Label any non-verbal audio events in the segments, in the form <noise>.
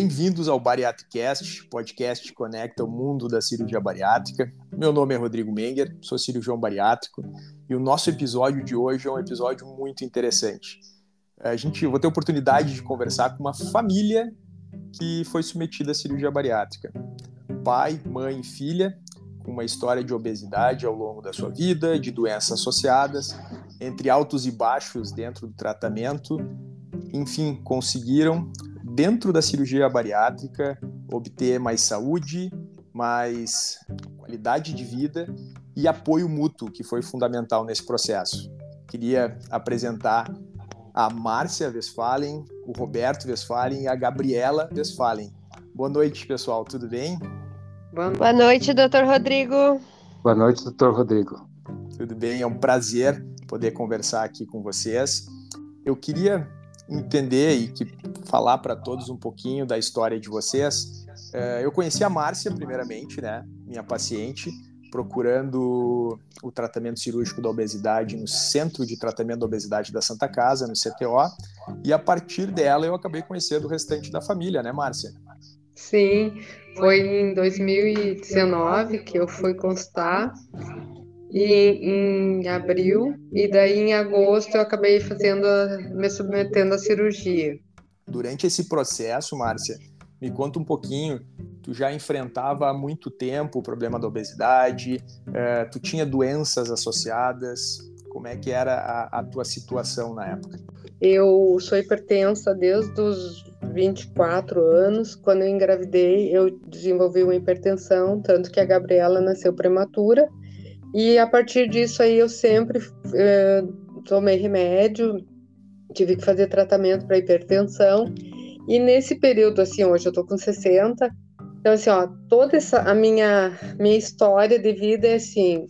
Bem-vindos ao Bariatricast, podcast que conecta o mundo da cirurgia bariátrica. Meu nome é Rodrigo Menger, sou cirurgião bariátrico e o nosso episódio de hoje é um episódio muito interessante. A gente vou ter a oportunidade de conversar com uma família que foi submetida à cirurgia bariátrica. Pai, mãe e filha, com uma história de obesidade ao longo da sua vida, de doenças associadas, entre altos e baixos dentro do tratamento. Enfim, conseguiram dentro da cirurgia bariátrica, obter mais saúde, mais qualidade de vida e apoio mútuo, que foi fundamental nesse processo. Queria apresentar a Márcia Westphalen, o Roberto Westphalen e a Gabriela Westphalen. Boa noite, pessoal, tudo bem? Boa noite, doutor Rodrigo. Boa noite, doutor Rodrigo. Tudo bem, é um prazer poder conversar aqui com vocês. Eu queria entender e que falar para todos um pouquinho da história de vocês. É, eu conheci a Márcia, primeiramente, né, minha paciente, procurando o tratamento cirúrgico da obesidade no Centro de Tratamento da Obesidade da Santa Casa, no CTO, e a partir dela eu acabei conhecendo o restante da família, né, Márcia? Sim, foi em 2019 que eu fui constar em, em abril, e daí em agosto eu acabei fazendo, me submetendo à cirurgia. Durante esse processo, Márcia, me conta um pouquinho, tu já enfrentava há muito tempo o problema da obesidade, é, tu tinha doenças associadas, como é que era a, a tua situação na época? Eu sou hipertensa desde os 24 anos. Quando eu engravidei, eu desenvolvi uma hipertensão, tanto que a Gabriela nasceu prematura. E a partir disso aí eu sempre eh, tomei remédio, tive que fazer tratamento para hipertensão. E nesse período, assim, hoje eu tô com 60, então assim, ó, toda essa a minha minha história de vida é assim,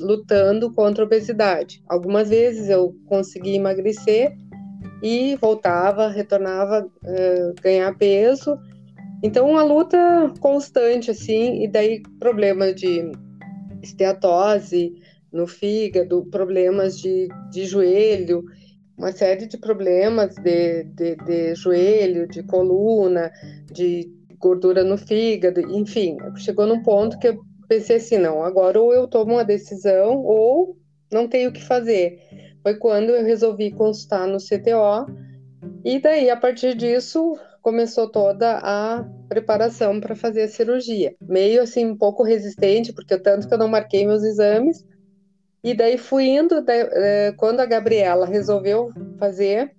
lutando contra a obesidade. Algumas vezes eu consegui emagrecer e voltava, retornava, uh, ganhar peso. Então uma luta constante assim, e daí problema de esteatose no fígado, problemas de, de joelho, uma série de problemas de, de, de joelho, de coluna, de gordura no fígado, enfim, chegou num ponto que eu pensei assim, não, agora ou eu tomo uma decisão ou não tenho o que fazer. Foi quando eu resolvi consultar no CTO e daí a partir disso começou toda a preparação para fazer a cirurgia. Meio assim, um pouco resistente, porque tanto que eu não marquei meus exames. E daí fui indo, daí, eh, quando a Gabriela resolveu fazer,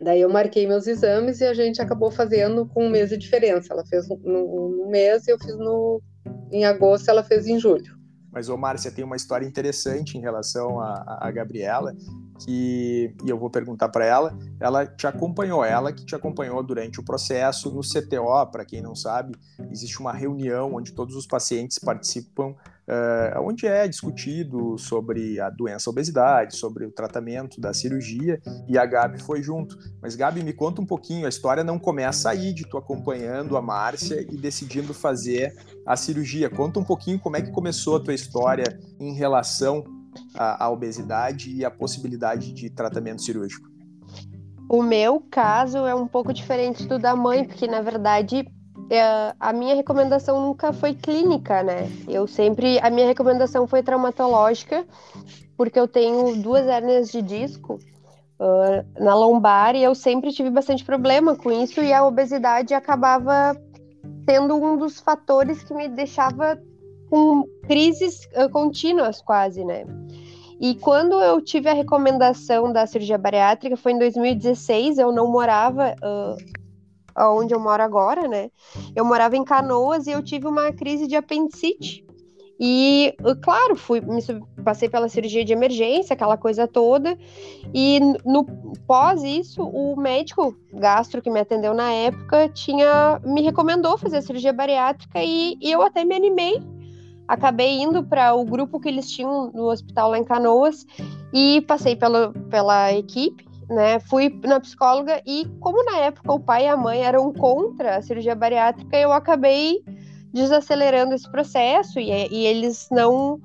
daí eu marquei meus exames e a gente acabou fazendo com um mês de diferença. Ela fez no, no mês e eu fiz no, em agosto, ela fez em julho. Mas, ô Márcia, tem uma história interessante em relação a, a Gabriela, que e eu vou perguntar para ela, ela te acompanhou, ela que te acompanhou durante o processo no CTO, para quem não sabe, existe uma reunião onde todos os pacientes participam, uh, onde é discutido sobre a doença a obesidade, sobre o tratamento da cirurgia, e a Gabi foi junto. Mas Gabi, me conta um pouquinho, a história não começa aí de tu acompanhando a Márcia e decidindo fazer a cirurgia. Conta um pouquinho como é que começou a tua história em relação a, a obesidade e a possibilidade de tratamento cirúrgico? O meu caso é um pouco diferente do da mãe, porque na verdade é, a minha recomendação nunca foi clínica, né? Eu sempre. A minha recomendação foi traumatológica, porque eu tenho duas hérnias de disco uh, na lombar e eu sempre tive bastante problema com isso, e a obesidade acabava sendo um dos fatores que me deixava com crises uh, contínuas quase, né? E quando eu tive a recomendação da cirurgia bariátrica, foi em 2016, eu não morava uh, onde eu moro agora, né? Eu morava em Canoas e eu tive uma crise de apendicite. E, claro, fui, me, passei pela cirurgia de emergência, aquela coisa toda. E no pós isso, o médico gastro que me atendeu na época tinha me recomendou fazer a cirurgia bariátrica e, e eu até me animei acabei indo para o grupo que eles tinham no hospital lá em Canoas e passei pela, pela equipe, né? Fui na psicóloga e como na época o pai e a mãe eram contra a cirurgia bariátrica, eu acabei desacelerando esse processo e, e eles não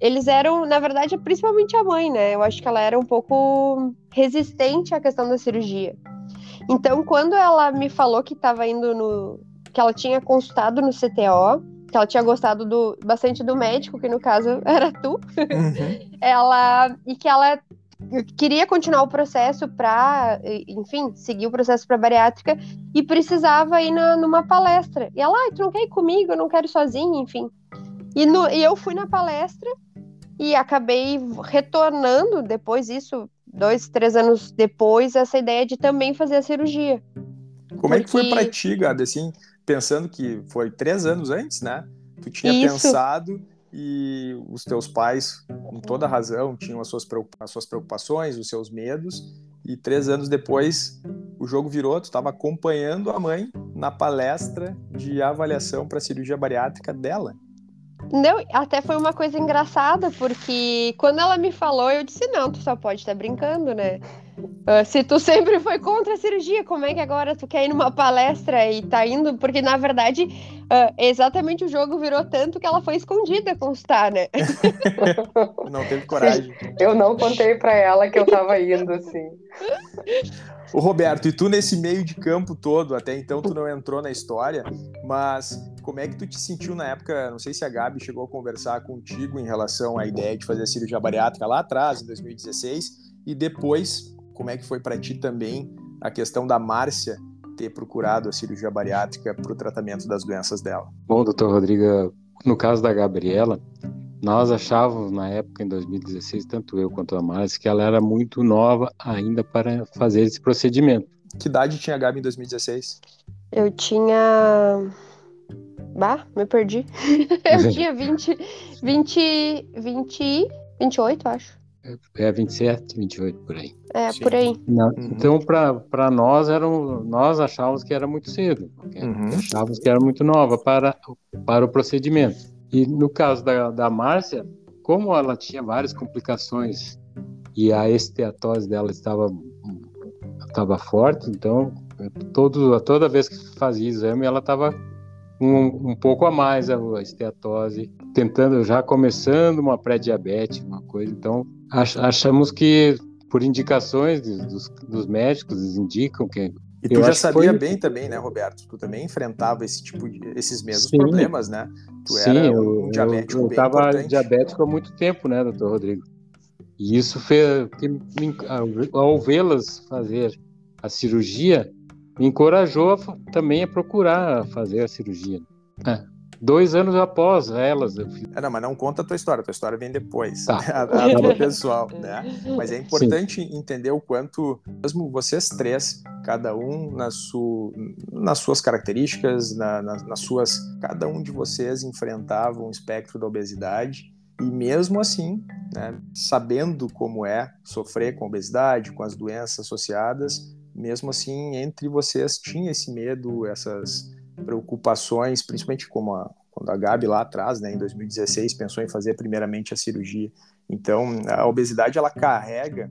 eles eram, na verdade, principalmente a mãe, né? Eu acho que ela era um pouco resistente à questão da cirurgia. Então, quando ela me falou que estava indo no. que ela tinha consultado no CTO, que ela tinha gostado do, bastante do médico, que no caso <laughs> era tu, uhum. ela. e que ela queria continuar o processo para, enfim, seguir o processo para bariátrica e precisava ir na, numa palestra. E ela, ah, tu não quer ir comigo? Eu não quero ir sozinha, enfim. E, no, e eu fui na palestra e acabei retornando depois isso, dois, três anos depois, essa ideia de também fazer a cirurgia. Como Porque... é que foi para ti, Gada, assim, pensando que foi três anos antes, né? Tu tinha isso. pensado e os teus pais, com toda razão, tinham as suas, as suas preocupações, os seus medos, e três anos depois o jogo virou, tu estava acompanhando a mãe na palestra de avaliação para cirurgia bariátrica dela. Não, até foi uma coisa engraçada, porque quando ela me falou, eu disse, não, tu só pode estar tá brincando, né? Uh, se tu sempre foi contra a cirurgia, como é que agora tu quer ir numa palestra e tá indo? Porque, na verdade, uh, exatamente o jogo virou tanto que ela foi escondida constar, né? <laughs> não teve coragem. Eu não contei para ela que eu tava indo, assim. O Roberto, e tu nesse meio de campo todo, até então tu não entrou na história, mas como é que tu te sentiu na época? Não sei se a Gabi chegou a conversar contigo em relação à ideia de fazer a cirurgia bariátrica lá atrás, em 2016, e depois, como é que foi para ti também a questão da Márcia ter procurado a cirurgia bariátrica para o tratamento das doenças dela? Bom, doutor Rodrigo, no caso da Gabriela, nós achávamos na época, em 2016, tanto eu quanto a Márcia, que ela era muito nova ainda para fazer esse procedimento. Que idade tinha a Gabi em 2016? Eu tinha Bah, me perdi. <laughs> eu tinha 20, 20, 20, 28, acho. É 27, 28 por aí. É, Sim. por aí. Não, uhum. Então, para nós, era um, nós achávamos que era muito cedo. Uhum. Achávamos que era muito nova para, para o procedimento. E no caso da, da Márcia, como ela tinha várias complicações e a esteatose dela estava, estava forte, então todo, toda vez que fazia exame, ela estava um, um pouco a mais a esteatose, tentando já começando uma pré-diabetes, uma coisa. Então, ach, achamos que por indicações dos, dos médicos, eles indicam que e tu já sabia foi... bem também, né, Roberto? Tu também enfrentava esse tipo de, esses mesmos Sim. problemas, né? Tu Sim, era um diabético eu, estava diabético há muito tempo, né, doutor Rodrigo? E isso fez ao vê-las fazer a cirurgia, me encorajou também a procurar fazer a cirurgia. É. Dois anos após elas. Eu fiz... é, não, mas não conta a tua história, a tua história vem depois. Tá. <laughs> a, a pessoal, <laughs> né? Mas é importante Sim. entender o quanto, mesmo vocês três, cada um na su, nas suas características, na, na, nas suas. Cada um de vocês enfrentava um espectro da obesidade. E mesmo assim, né, sabendo como é sofrer com obesidade, com as doenças associadas, mesmo assim, entre vocês tinha esse medo, essas preocupações, principalmente como a, quando a Gabi lá atrás, né, em 2016, pensou em fazer primeiramente a cirurgia. Então, a obesidade ela carrega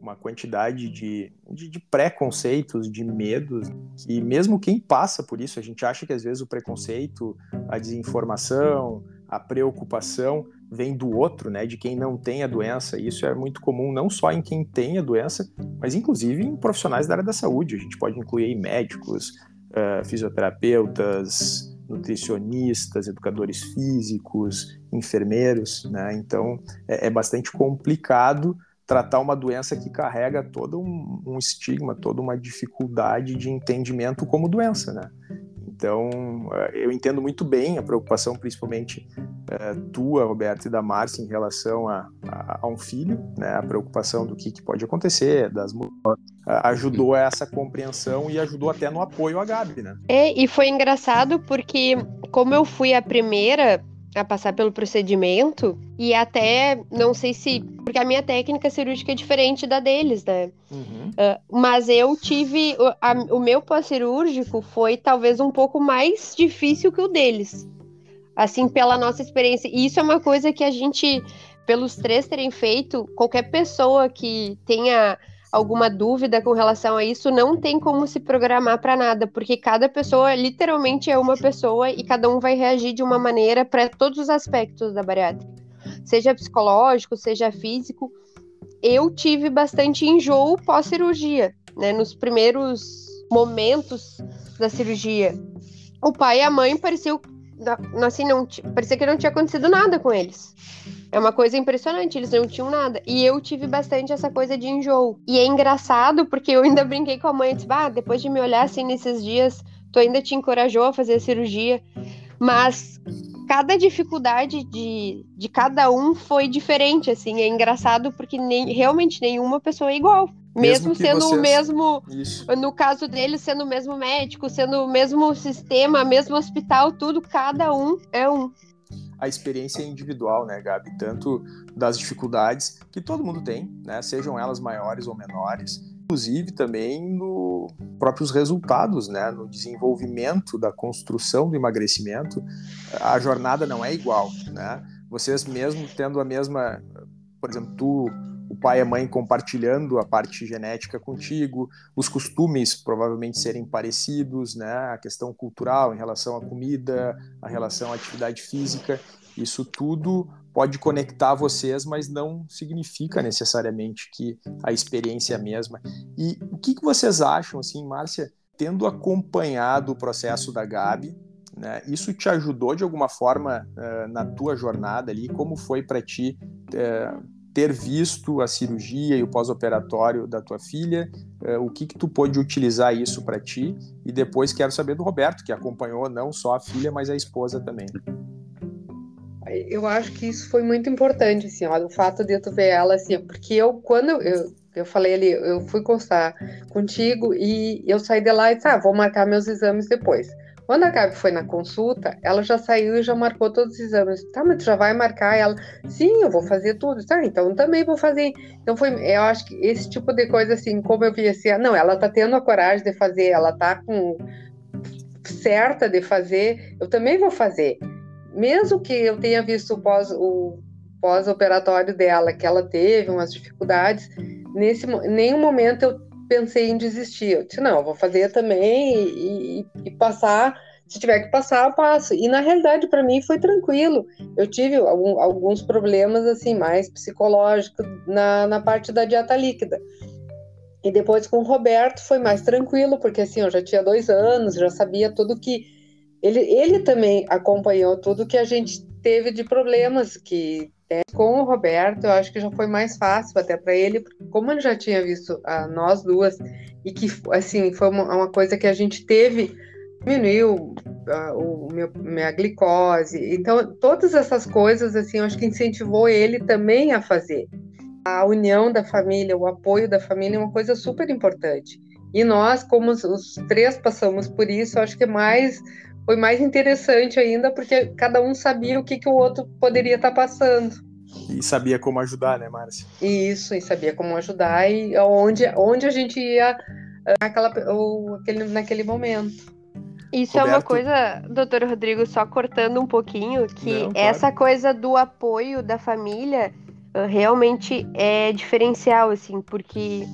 uma quantidade de, de, de preconceitos, de medos, que mesmo quem passa por isso, a gente acha que às vezes o preconceito, a desinformação, a preocupação vem do outro, né, de quem não tem a doença. Isso é muito comum não só em quem tem a doença, mas inclusive em profissionais da área da saúde. A gente pode incluir médicos, uh, fisioterapeutas, nutricionistas, educadores físicos, enfermeiros, né? Então é, é bastante complicado tratar uma doença que carrega todo um, um, estigma, toda uma dificuldade de entendimento como doença, né? Então, eh, eu entendo muito bem a preocupação, principalmente é, tua, Roberto, e da Márcia em relação a, a, a, um filho, né? A preocupação do que, que pode acontecer, das ajudou a essa compreensão e ajudou até no apoio à Gabi, né? É, e foi engraçado porque, como eu fui a primeira a passar pelo procedimento e até não sei se porque a minha técnica cirúrgica é diferente da deles, né? Uhum. Uh, mas eu tive a, o meu pós-cirúrgico foi talvez um pouco mais difícil que o deles, assim pela nossa experiência. E isso é uma coisa que a gente, pelos três terem feito, qualquer pessoa que tenha alguma dúvida com relação a isso, não tem como se programar para nada, porque cada pessoa literalmente é uma pessoa e cada um vai reagir de uma maneira para todos os aspectos da bariátrica, seja psicológico, seja físico. Eu tive bastante enjoo pós-cirurgia, né, nos primeiros momentos da cirurgia, o pai e a mãe pareciam assim não parecia que não tinha acontecido nada com eles. É uma coisa impressionante, eles não tinham nada. E eu tive bastante essa coisa de enjoo. E é engraçado porque eu ainda brinquei com a mãe, disse, ah, depois de me olhar assim nesses dias, tu ainda te encorajou a fazer a cirurgia. Mas cada dificuldade de, de cada um foi diferente, assim. É engraçado porque nem, realmente nenhuma pessoa é igual. Mesmo, mesmo sendo vocês... o mesmo, Isso. no caso dele, sendo o mesmo médico, sendo o mesmo sistema, mesmo hospital, tudo, cada um é um. A experiência individual, né, Gabi? Tanto das dificuldades que todo mundo tem, né? Sejam elas maiores ou menores, inclusive também no próprios resultados, né? No desenvolvimento da construção do emagrecimento, a jornada não é igual, né? Vocês mesmo tendo a mesma, por exemplo, tu o pai e a mãe compartilhando a parte genética contigo, os costumes provavelmente serem parecidos, né? A questão cultural em relação à comida, a relação à atividade física, isso tudo pode conectar vocês, mas não significa necessariamente que a experiência é a mesma. E o que, vocês acham, assim, Márcia, tendo acompanhado o processo da Gabi, né, isso te ajudou de alguma forma uh, na tua jornada ali? Como foi para ti uh, ter visto a cirurgia e o pós-operatório da tua filha, uh, o que que tu pôde utilizar isso para ti? E depois quero saber do Roberto, que acompanhou não só a filha, mas a esposa também. Eu acho que isso foi muito importante, assim, ó, o fato de tu ver ela, assim, porque eu, quando eu, eu falei ali, eu fui constar contigo e eu saí de lá e disse, ah, vou marcar meus exames depois. Quando a Gabi foi na consulta, ela já saiu e já marcou todos os exames. Tá, mas tu já vai marcar? Ela, sim, eu vou fazer tudo. Tá, então também vou fazer. Então foi, eu acho que esse tipo de coisa assim, como eu vi assim, ah, não, ela tá tendo a coragem de fazer, ela tá com certa de fazer, eu também vou fazer. Mesmo que eu tenha visto o pós o pós-operatório dela, que ela teve umas dificuldades, nesse nenhum momento eu pensei em desistir. Eu disse, não, vou fazer também e, e, e passar. Se tiver que passar, eu passo. E na realidade, para mim, foi tranquilo. Eu tive algum, alguns problemas, assim, mais psicológicos na, na parte da dieta líquida. E depois com o Roberto foi mais tranquilo, porque assim, eu já tinha dois anos, já sabia tudo que. Ele, ele também acompanhou tudo que a gente teve de problemas, que é, com o Roberto, eu acho que já foi mais fácil até para ele, porque como ele já tinha visto a nós duas e que assim foi uma, uma coisa que a gente teve diminuiu a, o meu, minha glicose, então todas essas coisas assim, eu acho que incentivou ele também a fazer. A união da família, o apoio da família é uma coisa super importante. E nós, como os, três passamos por isso, acho que mais foi mais interessante ainda porque cada um sabia o que, que o outro poderia estar tá passando. E sabia como ajudar, né, Márcia? Isso, e sabia como ajudar e onde, onde a gente ia eh, naquela, ou, aquele, naquele momento. Isso Roberto... é uma coisa, doutor Rodrigo, só cortando um pouquinho, que Não, claro. essa coisa do apoio da família uh, realmente é diferencial, assim, porque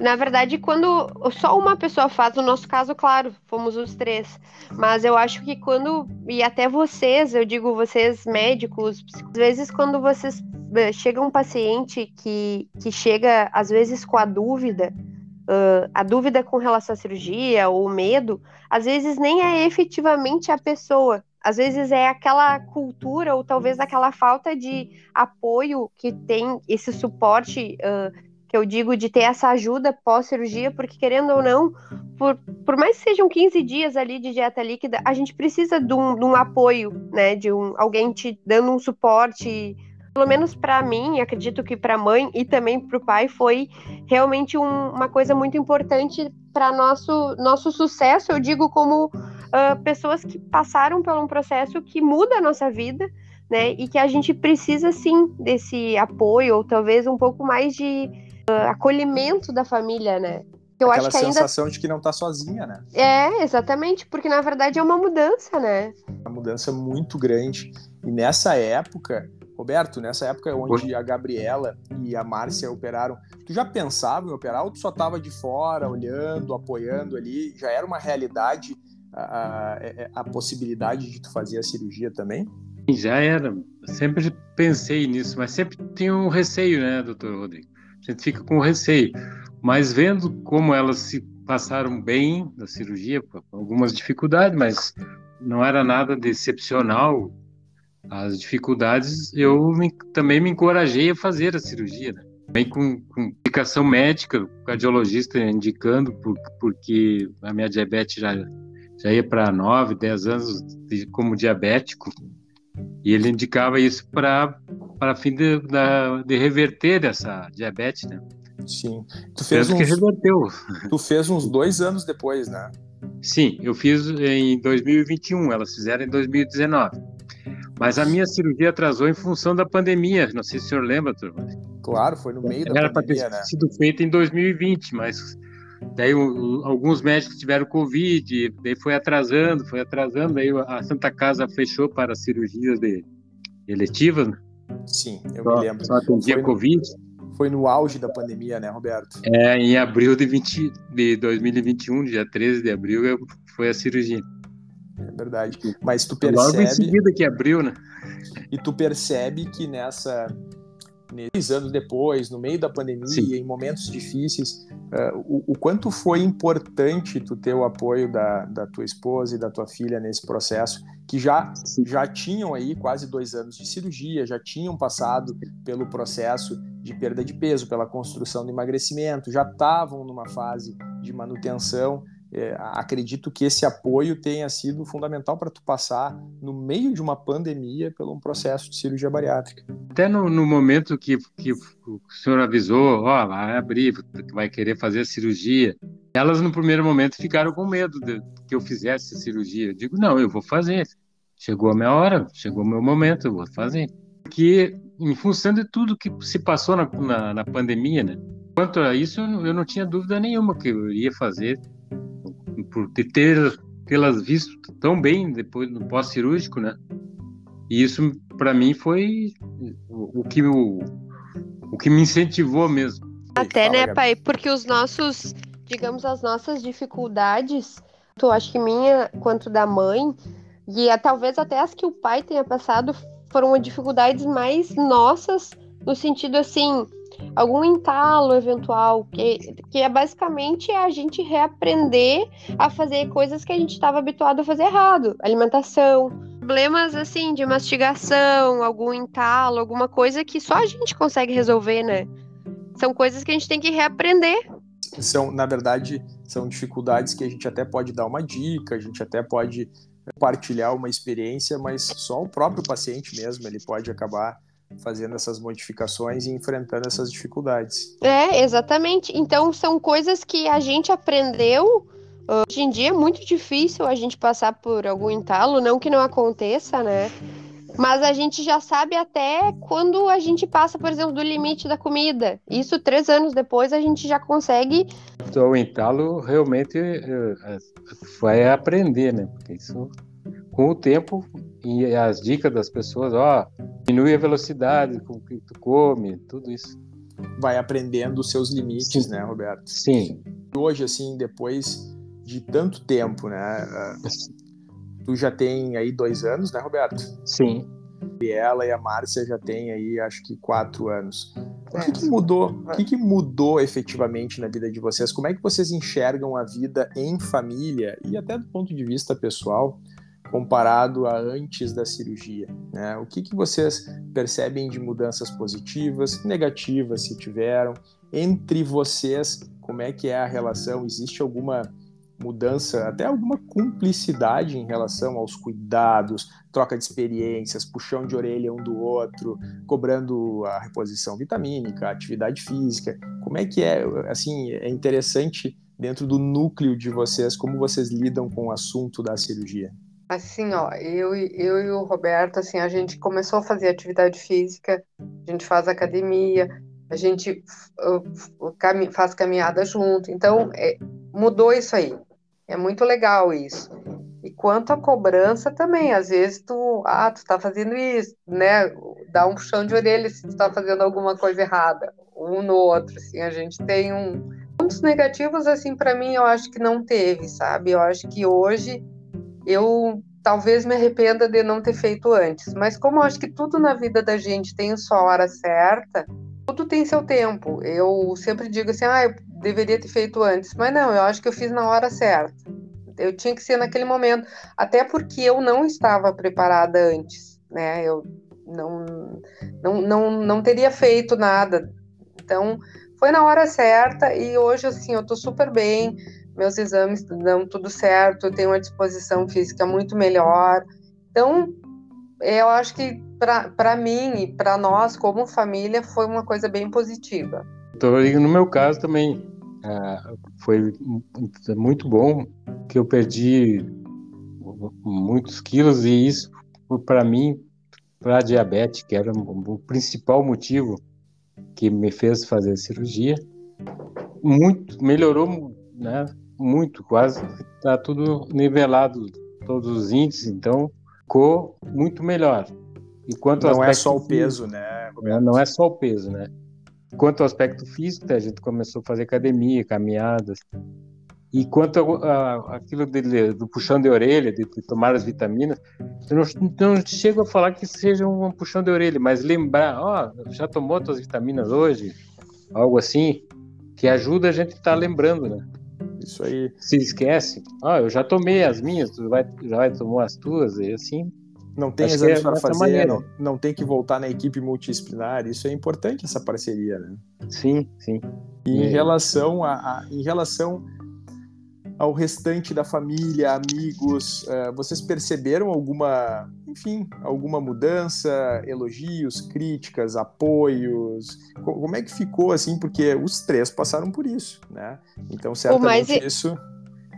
na verdade, quando só uma pessoa faz, no nosso caso, claro, fomos os três. Mas eu acho que quando, e até vocês, eu digo vocês médicos, às vezes quando vocês eh, chega um paciente que, que chega, às vezes, com a dúvida, uh, a dúvida com relação à cirurgia ou medo, às vezes nem é efetivamente a pessoa, às vezes é aquela cultura ou talvez aquela falta de apoio que tem esse suporte uh, que eu digo de ter essa ajuda pós-cirurgia, porque querendo ou não, por, por mais que sejam 15 dias ali de dieta líquida, a gente precisa de um, de um apoio, né? De um, alguém te dando um suporte. Pelo menos para mim, acredito que para a mãe e também para o pai, foi realmente um, uma coisa muito importante para nosso, nosso sucesso. Eu digo como uh, pessoas que passaram por um processo que muda a nossa vida, né? E que a gente precisa sim desse apoio, ou talvez um pouco mais de uh, acolhimento da família, né? Eu Aquela acho que sensação ainda... de que não tá sozinha, né? É, exatamente, porque na verdade é uma mudança, né? Uma mudança muito grande. E nessa época, Roberto, nessa época onde a Gabriela e a Márcia operaram, tu já pensava em operar ou tu só tava de fora, olhando, apoiando ali? Já era uma realidade a, a, é, a possibilidade de tu fazer a cirurgia também? Já era. Sempre pensei nisso, mas sempre tinha um receio, né, doutor Rodrigo? A gente fica com receio. Mas vendo como elas se passaram bem da cirurgia, com algumas dificuldades, mas não era nada de excepcional. As dificuldades, eu me, também me encorajei a fazer a cirurgia. Né? Também com, com indicação médica, cardiologista indicando, por, porque a minha diabetes já, já ia para 9, 10 anos de, como diabético. E ele indicava isso para fim de, de reverter essa diabetes, né? Sim. Tu fez uns, que reverteu. Tu fez uns dois anos depois, né? Sim, eu fiz em 2021, elas fizeram em 2019. Mas a minha cirurgia atrasou em função da pandemia, não sei se o senhor lembra, turma. Claro, foi no meio da Era pandemia, Era para ter né? sido feita em 2020, mas daí o, alguns médicos tiveram Covid, daí foi atrasando, foi atrasando, daí a Santa Casa fechou para cirurgias de, eletivas, né? Sim, eu só, me lembro. Só atendia foi Covid. No, foi no auge da pandemia, né, Roberto? É, em abril de, 20, de 2021, dia 13 de abril, foi a cirurgia. É verdade. Mas tu percebe. Logo em seguida que abriu, né? E tu percebe que nessa nesses anos depois, no meio da pandemia, Sim. em momentos difíceis, uh, o, o, quanto foi importante tu ter o apoio da, da tua esposa e da tua filha nesse processo, que já, já tinham aí quase dois anos de cirurgia, já tinham passado pelo processo de perda de peso, pela construção do emagrecimento, já estavam numa fase de manutenção é, acredito que esse apoio tenha sido fundamental para tu passar no meio de uma pandemia pelo um processo de cirurgia bariátrica. Até no, no momento que, que, o senhor avisou, ó, vai abrir, vai querer fazer a cirurgia, elas no primeiro momento ficaram com medo de que eu fizesse a cirurgia. Eu digo, não, eu vou fazer. Chegou a minha hora, chegou o meu momento, eu vou fazer. Porque em função de tudo que se passou na, na, na pandemia, né? Quanto a isso, eu não tinha dúvida nenhuma que eu iria fazer por ter tê-las visto tão bem depois no pós-cirúrgico, né? E isso para mim foi o, o que o, o que me incentivou mesmo. Até, Fala, né, Gabi. pai? Porque os nossos, digamos, as nossas dificuldades, tu acho que minha quanto da mãe, e a, talvez até as que o pai tenha passado, foram dificuldades mais nossas, no sentido assim, algum entalo eventual, que, que é basicamente a gente reaprender a fazer coisas que a gente estava habituado a fazer errado, alimentação, problemas assim de mastigação, algum entalo, alguma coisa que só a gente consegue resolver, né? São coisas que a gente tem que reaprender. São, na verdade, são dificuldades que a gente até pode dar uma dica, a gente até pode compartilhar uma experiência, mas só o próprio paciente mesmo ele pode acabar fazendo essas modificações e enfrentando essas dificuldades. É, exatamente. Então são coisas que a gente aprendeu. Hoje em dia é muito difícil a gente passar por algum entalo, não que não aconteça, né? Mas a gente já sabe até quando a gente passa, por exemplo, do limite da comida. Isso três anos depois a gente já consegue. Então, o entalo realmente eh, eh, foi aprender, né? Porque isso com o tempo e as dicas das pessoas, ó, diminui a velocidade com que tu come, tudo isso. Vai aprendendo os seus limites, Sim. né, Roberto? Sim. Hoje, assim, depois de tanto tempo, né? Ah, tu já tem aí dois anos, né, Roberto? Sim. E ela e a Márcia já tem aí, acho que quatro anos. O que, que mudou? O que, que mudou efetivamente na vida de vocês? Como é que vocês enxergam a vida em família e até do ponto de vista pessoal? Comparado a antes da cirurgia? Né? O que, que vocês percebem de mudanças positivas, negativas, se tiveram? Entre vocês, como é que é a relação? Existe alguma mudança, até alguma cumplicidade em relação aos cuidados, troca de experiências, puxão de orelha um do outro, cobrando a reposição vitamínica, atividade física. Como é que é? Assim, é interessante dentro do núcleo de vocês como vocês lidam com o assunto da cirurgia. Assim, ó, eu, eu e o Roberto, assim, a gente começou a fazer atividade física, a gente faz academia, a gente faz caminhada junto, então é, mudou isso aí. É muito legal isso. E quanto à cobrança também, às vezes tu, ah, tu tá fazendo isso, né? Dá um puxão de orelha se tu tá fazendo alguma coisa errada, um no outro, assim, a gente tem um pontos negativos assim para mim, eu acho que não teve, sabe? Eu acho que hoje eu talvez me arrependa de não ter feito antes. Mas como eu acho que tudo na vida da gente tem sua hora certa, tudo tem seu tempo. Eu sempre digo assim, ah, eu deveria ter feito antes, mas não, eu acho que eu fiz na hora certa. Eu tinha que ser naquele momento, até porque eu não estava preparada antes, né? Eu não, não, não, não teria feito nada. Então, foi na hora certa e hoje, assim, eu tô super bem, meus exames dão tudo certo, eu tenho uma disposição física muito melhor. Então, eu acho que para mim e para nós, como família, foi uma coisa bem positiva. No meu caso também, uh, foi muito bom que eu perdi muitos quilos e isso, para mim, para a diabetes, que era o principal motivo que me fez fazer a cirurgia, muito melhorou, né? Muito, quase está tudo nivelado, todos os índices, então ficou muito melhor. E quanto não é só o peso, né? Roberto? Não é só o peso, né? Quanto ao aspecto físico, a gente começou a fazer academia, caminhadas. E quanto a, aquilo do puxão de orelha, de, de tomar as vitaminas, eu não, não, chego a falar que seja um puxão de orelha, mas lembrar, ó, oh, já tomou suas vitaminas hoje? Algo assim, que ajuda a gente a estar tá lembrando, né? Isso aí. Se esquece, oh, eu já tomei as minhas, tu vai, já vai tomar as tuas, e assim não tem Acho exames é para fazer, não, não, tem que voltar na equipe multidisciplinar. Isso é importante, essa parceria, né? Sim, sim. E em, é. relação a, a, em relação ao restante da família, amigos, uh, vocês perceberam alguma, enfim, alguma mudança, elogios, críticas, apoios? Como é que ficou assim? Porque os três passaram por isso, né? Então, certamente mais... isso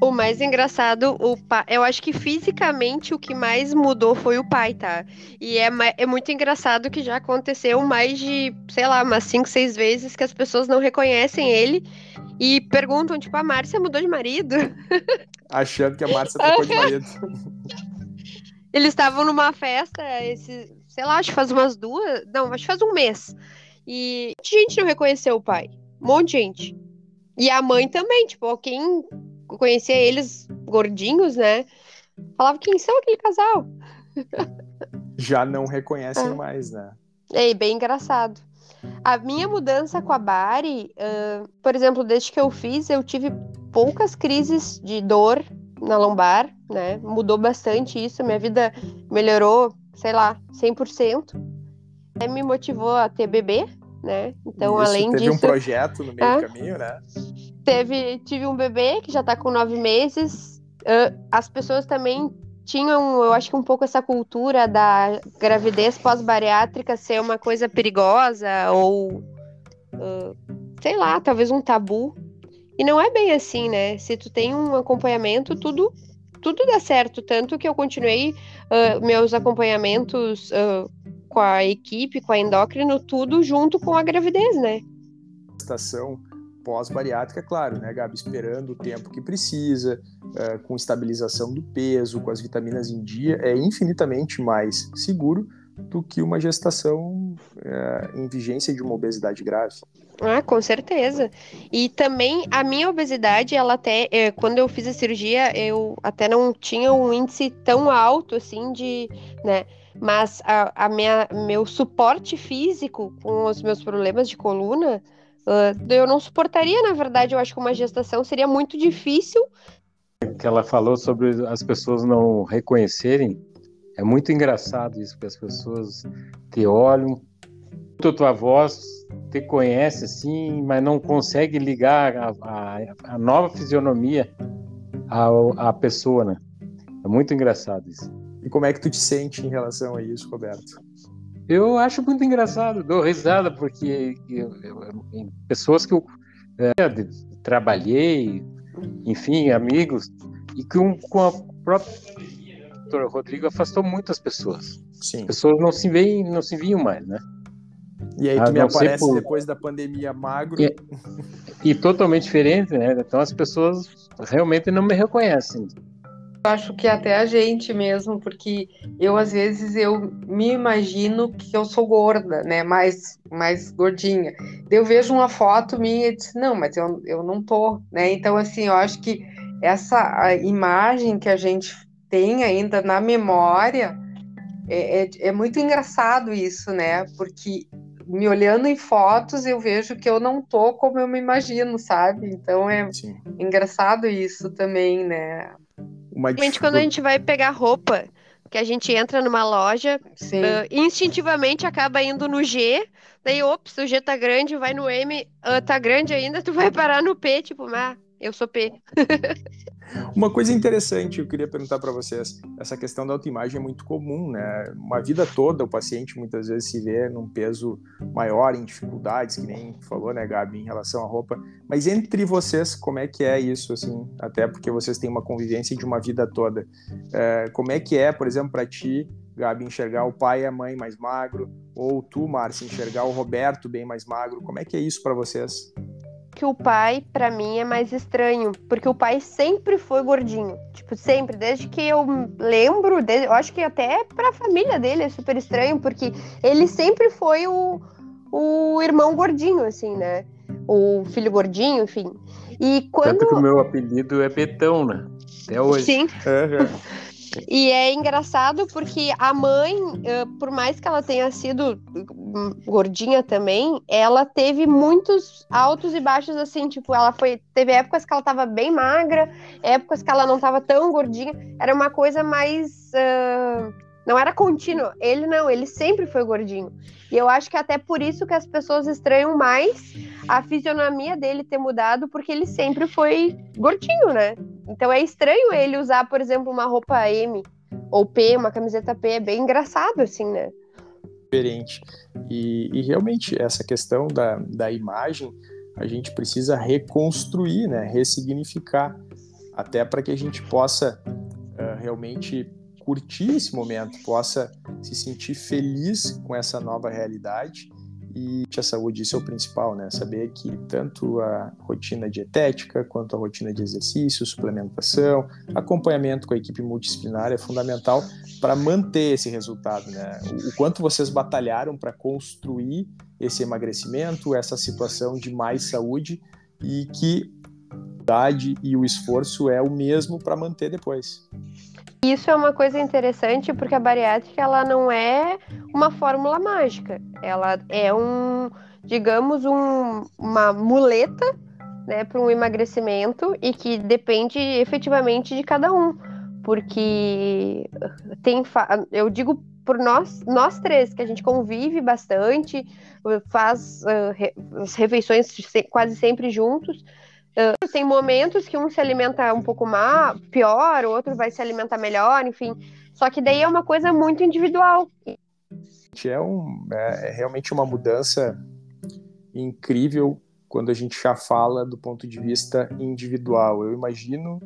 o mais engraçado, o pai, eu acho que fisicamente o que mais mudou foi o pai, tá? E é, é muito engraçado que já aconteceu mais de, sei lá, umas 5, 6 vezes que as pessoas não reconhecem ele e perguntam, tipo, a Márcia mudou de marido? <laughs> Achando que a Márcia trocou de marido. <laughs> Eles estavam numa festa, esse, sei lá, acho que faz umas duas, não, acho que faz um mês. E gente não reconheceu o pai. Um monte de gente. E a mãe também, tipo, quem conhecia eles gordinhos, né? Falava quem são aquele casal. Já não reconhecem é. mais, né? É bem engraçado. A minha mudança com a Bari, uh, por exemplo, desde que eu fiz, eu tive poucas crises de dor na lombar, né? Mudou bastante isso, minha vida melhorou, sei lá, 100%. Aí me motivou a ter bebê, né? Então, isso, além teve disso... um projeto no meio é, do caminho, né? Teve, tive um bebê que já tá com nove meses. As pessoas também tinham, eu acho que um pouco essa cultura da gravidez pós-bariátrica ser uma coisa perigosa ou, uh, sei lá, talvez um tabu. E não é bem assim, né? Se tu tem um acompanhamento, tudo tudo dá certo. Tanto que eu continuei uh, meus acompanhamentos com a equipe, com a endócrino, tudo junto com a gravidez, né? Estação pós-bariátrica, claro, né, Gabi? Esperando o tempo que precisa, uh, com estabilização do peso, com as vitaminas em dia, é infinitamente mais seguro do que uma gestação uh, em vigência de uma obesidade grave. Ah, com certeza. E também a minha obesidade, ela até, é, quando eu fiz a cirurgia, eu até não tinha um índice tão alto assim de, né? Mas a, a minha, meu suporte físico com os meus problemas de coluna, Uh, eu não suportaria, na verdade, eu acho que uma gestação seria muito difícil. Que ela falou sobre as pessoas não reconhecerem, é muito engraçado isso, que as pessoas te olham, a tua voz te conhece assim, mas não consegue ligar a, a, a nova fisionomia à, à pessoa, né? É muito engraçado isso. E como é que tu te sente em relação a isso, Roberto? Eu acho muito engraçado, dou risada, porque eu, eu, eu, pessoas que eu é, trabalhei, enfim, amigos, e com, com a própria doutor Rodrigo afastou muitas pessoas. Sim. As pessoas não se veem, não se viam mais, né? E aí tu me aparece por... depois da pandemia magro. E, e totalmente diferente, né? Então as pessoas realmente não me reconhecem acho que até a gente mesmo, porque eu às vezes eu me imagino que eu sou gorda, né? Mais, mais gordinha. Eu vejo uma foto minha e disse, não, mas eu, eu não tô, né? Então, assim, eu acho que essa imagem que a gente tem ainda na memória é, é, é muito engraçado isso, né? Porque me olhando em fotos, eu vejo que eu não tô como eu me imagino, sabe? Então é Sim. engraçado isso também, né? Dificuldade... quando a gente vai pegar roupa, que a gente entra numa loja, uh, instintivamente acaba indo no G, daí, ops, o G tá grande, vai no M, uh, tá grande ainda, <laughs> tu vai parar no P, tipo, ah, eu sou P. <laughs> Uma coisa interessante, eu queria perguntar para vocês, essa questão da autoimagem é muito comum, né? Uma vida toda o paciente muitas vezes se vê num peso maior, em dificuldades, que nem falou, né, Gabi, em relação à roupa. Mas entre vocês, como é que é isso, assim? Até porque vocês têm uma convivência de uma vida toda. É, como é que é, por exemplo, para ti, Gabi, enxergar o pai e a mãe mais magro, ou tu, Márcia, enxergar o Roberto bem mais magro? Como é que é isso para vocês? Que o pai, para mim, é mais estranho, porque o pai sempre foi gordinho. Tipo, sempre, desde que eu lembro, desde, eu acho que até pra família dele é super estranho, porque ele sempre foi o, o irmão gordinho, assim, né? O filho gordinho, enfim. E quando. Tanto que o meu apelido é Betão, né? Até hoje. Sim. <laughs> E é engraçado porque a mãe, por mais que ela tenha sido hum, gordinha também, ela teve muitos altos e baixos assim, tipo, ela foi, teve épocas que ela tava bem magra, épocas que ela não tava tão gordinha, era uma coisa mais uh, não era contínuo. Ele não, ele sempre foi gordinho. E eu acho que até por isso que as pessoas estranham mais a fisionomia dele ter mudado, porque ele sempre foi gordinho, né? Então é estranho ele usar, por exemplo, uma roupa M ou P, uma camiseta P, é bem engraçado, assim, né? Diferente. E, e realmente, essa questão da, da imagem, a gente precisa reconstruir, né? Ressignificar, até para que a gente possa uh, realmente curtir esse momento, possa se sentir feliz com essa nova realidade e a saúde, isso é o principal, né? Saber que tanto a rotina dietética, quanto a rotina de exercício, suplementação, acompanhamento com a equipe multidisciplinar é fundamental para manter esse resultado, né? O quanto vocês batalharam para construir esse emagrecimento, essa situação de mais saúde e que a e o esforço é o mesmo para manter depois. Isso é uma coisa interessante porque a bariátrica ela não é uma fórmula mágica. Ela é um, digamos, um, uma muleta né, para um emagrecimento e que depende efetivamente de cada um. Porque tem, eu digo por nós, nós três, que a gente convive bastante, faz uh, re, as refeições quase sempre juntos. Uh, tem momentos que um se alimenta um pouco mais, pior, o outro vai se alimentar melhor, enfim. Só que daí é uma coisa muito individual. É, um, é, realmente uma mudança incrível quando a gente já fala do ponto de vista individual. Eu imagino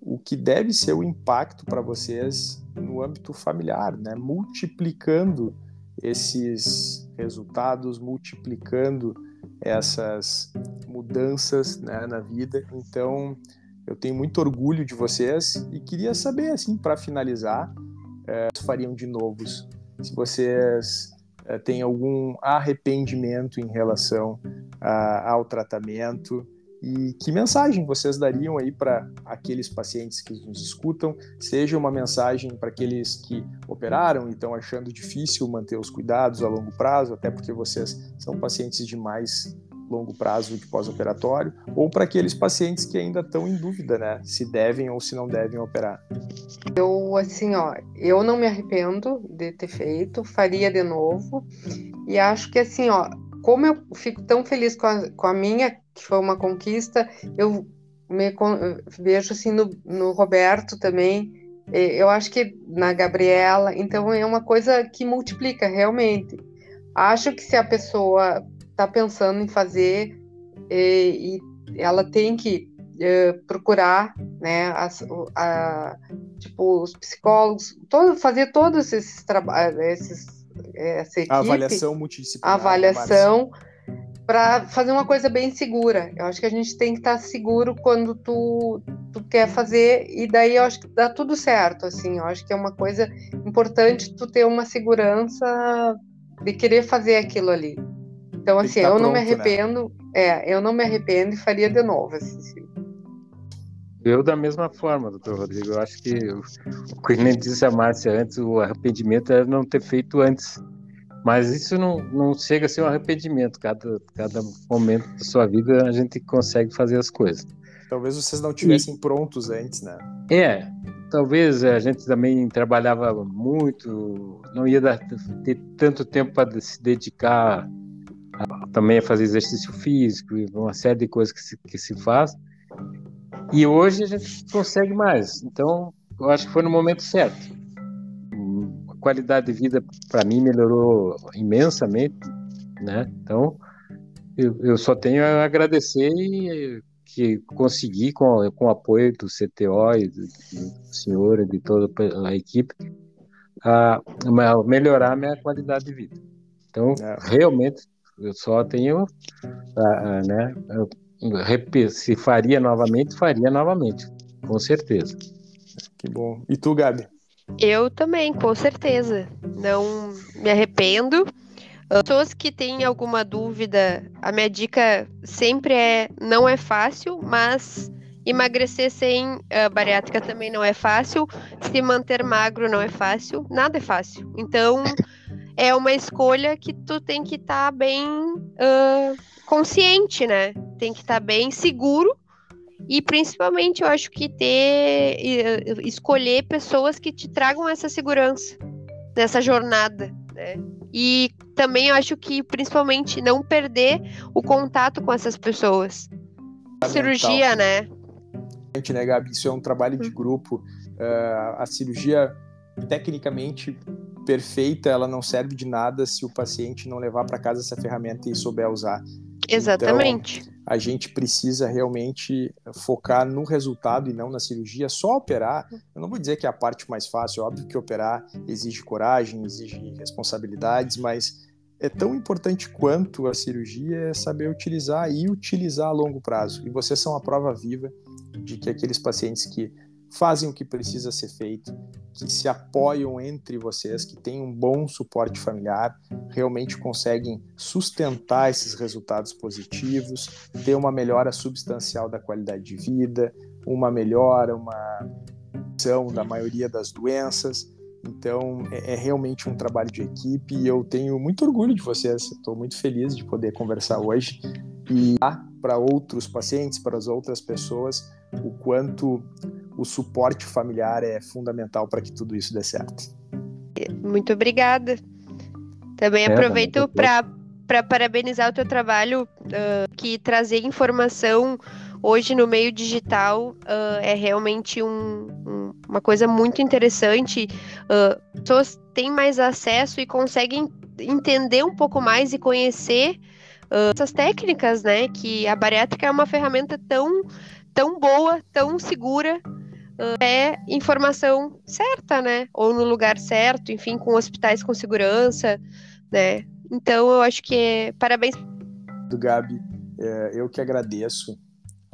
o que deve ser o impacto para vocês no âmbito familiar, né? Multiplicando esses resultados, multiplicando essas mudanças né, na vida. Então, eu tenho muito orgulho de vocês e queria saber, assim, para finalizar, é, fariam de novos. Se vocês é, têm algum arrependimento em relação a, ao tratamento, e que mensagem vocês dariam aí para aqueles pacientes que nos escutam? Seja uma mensagem para aqueles que operaram e estão achando difícil manter os cuidados a longo prazo, até porque vocês são pacientes de mais longo prazo de pós-operatório, ou para aqueles pacientes que ainda estão em dúvida, né, se devem ou se não devem operar. Eu assim, ó, eu não me arrependo de ter feito, faria de novo. E acho que assim, ó, como eu fico tão feliz com a, com a minha, que foi uma conquista, eu me vejo assim no, no Roberto também, eu acho que na Gabriela, então é uma coisa que multiplica realmente. Acho que se a pessoa está pensando em fazer e, e ela tem que procurar, né, as, a, tipo os psicólogos, todo, fazer todos esses trabalhos, essa equipe, a avaliação multidisciplinar. A avaliação para fazer uma coisa bem segura. Eu acho que a gente tem que estar tá seguro quando tu, tu quer fazer e daí eu acho que dá tudo certo, assim. Eu acho que é uma coisa importante tu ter uma segurança de querer fazer aquilo ali. Então assim, tá eu pronto, não me né? arrependo, né? é, eu não me arrependo e faria de novo, assim. Eu, da mesma forma, doutor Rodrigo, eu acho que, como disse a Márcia antes, o arrependimento é não ter feito antes. Mas isso não, não chega a ser um arrependimento. Cada, cada momento da sua vida a gente consegue fazer as coisas. Talvez vocês não tivessem e, prontos antes, né? É, talvez a gente também trabalhava muito, não ia dar, ter tanto tempo para se dedicar a, também a fazer exercício físico, uma série de coisas que se, que se faz. E hoje a gente consegue mais. Então, eu acho que foi no momento certo qualidade de vida para mim melhorou imensamente, né? Então eu, eu só tenho a agradecer e que consegui com, com o apoio do CTO e do, do senhor e de toda a equipe a, a melhorar a minha qualidade de vida. Então é. realmente eu só tenho a, a, né? se faria novamente, faria novamente, com certeza. Que bom. E tu, Gabi? Eu também, com certeza. Não me arrependo. Pessoas que têm alguma dúvida, a minha dica sempre é: não é fácil, mas emagrecer sem uh, bariátrica também não é fácil. Se manter magro não é fácil. Nada é fácil. Então, é uma escolha que tu tem que estar tá bem uh, consciente, né? Tem que estar tá bem seguro e principalmente eu acho que ter escolher pessoas que te tragam essa segurança nessa jornada, né? E também eu acho que principalmente não perder o contato com essas pessoas. A cirurgia, né? né, Gabi? Isso é um trabalho de hum. grupo. Uh, a cirurgia, tecnicamente perfeita, ela não serve de nada se o paciente não levar para casa essa ferramenta e souber usar. Exatamente. Então, a gente precisa realmente focar no resultado e não na cirurgia. Só operar, eu não vou dizer que é a parte mais fácil, óbvio que operar exige coragem, exige responsabilidades, mas é tão importante quanto a cirurgia é saber utilizar e utilizar a longo prazo. E vocês são a prova viva de que aqueles pacientes que fazem o que precisa ser feito, que se apoiam entre vocês, que têm um bom suporte familiar, realmente conseguem sustentar esses resultados positivos, ter uma melhora substancial da qualidade de vida, uma melhora, uma redução da maioria das doenças. Então, é, é, realmente um trabalho de equipe e eu tenho muito orgulho de vocês. Estou muito feliz de poder conversar hoje e para outros pacientes, para as outras pessoas, o quanto o suporte familiar é fundamental para que tudo isso dê certo. Muito obrigada. Também é, aproveito para parabenizar o teu trabalho, uh, que trazer informação hoje no meio digital uh, é realmente um, um, uma coisa muito interessante. Uh, pessoas têm mais acesso e conseguem entender um pouco mais e conhecer uh, essas técnicas, né? Que a bariátrica é uma ferramenta tão, tão boa, tão segura é informação certa, né? Ou no lugar certo, enfim, com hospitais com segurança, né? Então eu acho que é... parabéns. Do Gabi, é, eu que agradeço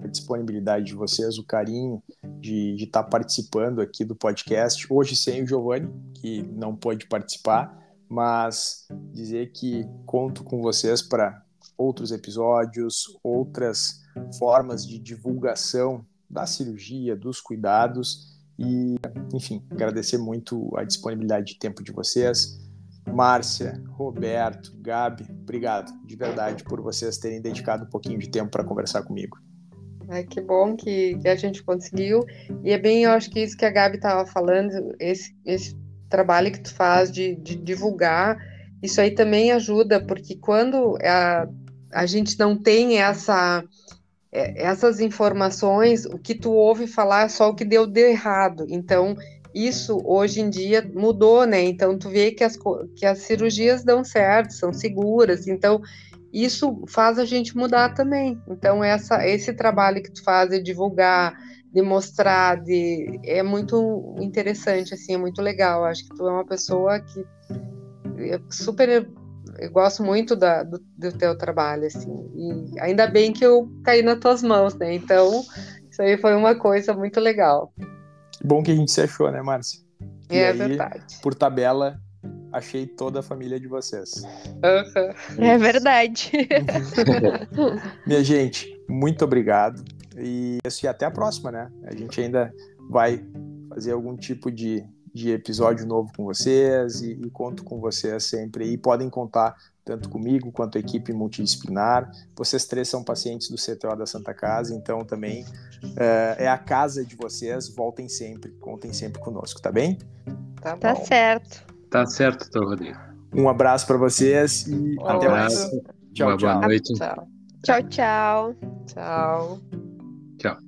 a disponibilidade de vocês, o carinho de estar tá participando aqui do podcast. Hoje sem o Giovanni, que não pôde participar, mas dizer que conto com vocês para outros episódios, outras formas de divulgação da cirurgia, dos cuidados e, enfim, agradecer muito a disponibilidade de tempo de vocês. Márcia, Roberto, Gabi, obrigado de verdade por vocês terem dedicado um pouquinho de tempo para conversar comigo. É, que bom que, a gente conseguiu. E é bem, eu acho que isso que a Gabi estava falando, esse, esse trabalho que tu faz de, de, divulgar, isso aí também ajuda, porque quando a, a gente não tem essa é, essas informações, o que tu ouve falar é só o que deu de errado. Então, isso hoje em dia mudou, né? Então, tu vê que as, que as cirurgias dão certo, são seguras. Então, isso faz a gente mudar também. Então, essa, esse trabalho que tu faz de divulgar, de mostrar, de, é muito interessante, assim, é muito legal. Acho que tu é uma pessoa que é super eu gosto muito da, do, do, teu trabalho, assim. E ainda bem que eu caí nas tuas mãos, né? Então, isso aí foi uma coisa muito legal. Que bom que a gente se achou, né, Márcia? É aí, verdade. Por tabela, achei toda a família de vocês. Uhum. É verdade. <laughs> Minha gente, muito obrigado. E, e até a próxima, né? A gente ainda vai fazer algum tipo de de episódio novo com vocês e, e conto com vocês sempre. E podem contar tanto comigo quanto a equipe multidisciplinar. Vocês três são pacientes do CTO da Santa Casa, então também uh, é a casa de vocês. Voltem sempre, contem sempre conosco, tá bem? Tá, tá certo. Tá certo, tô, Rodrigo. Um abraço para vocês e um até mais. Tchau, Uma tchau. Boa noite. Tchau, tchau. Tchau. Tchau. Tchau.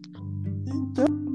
Então...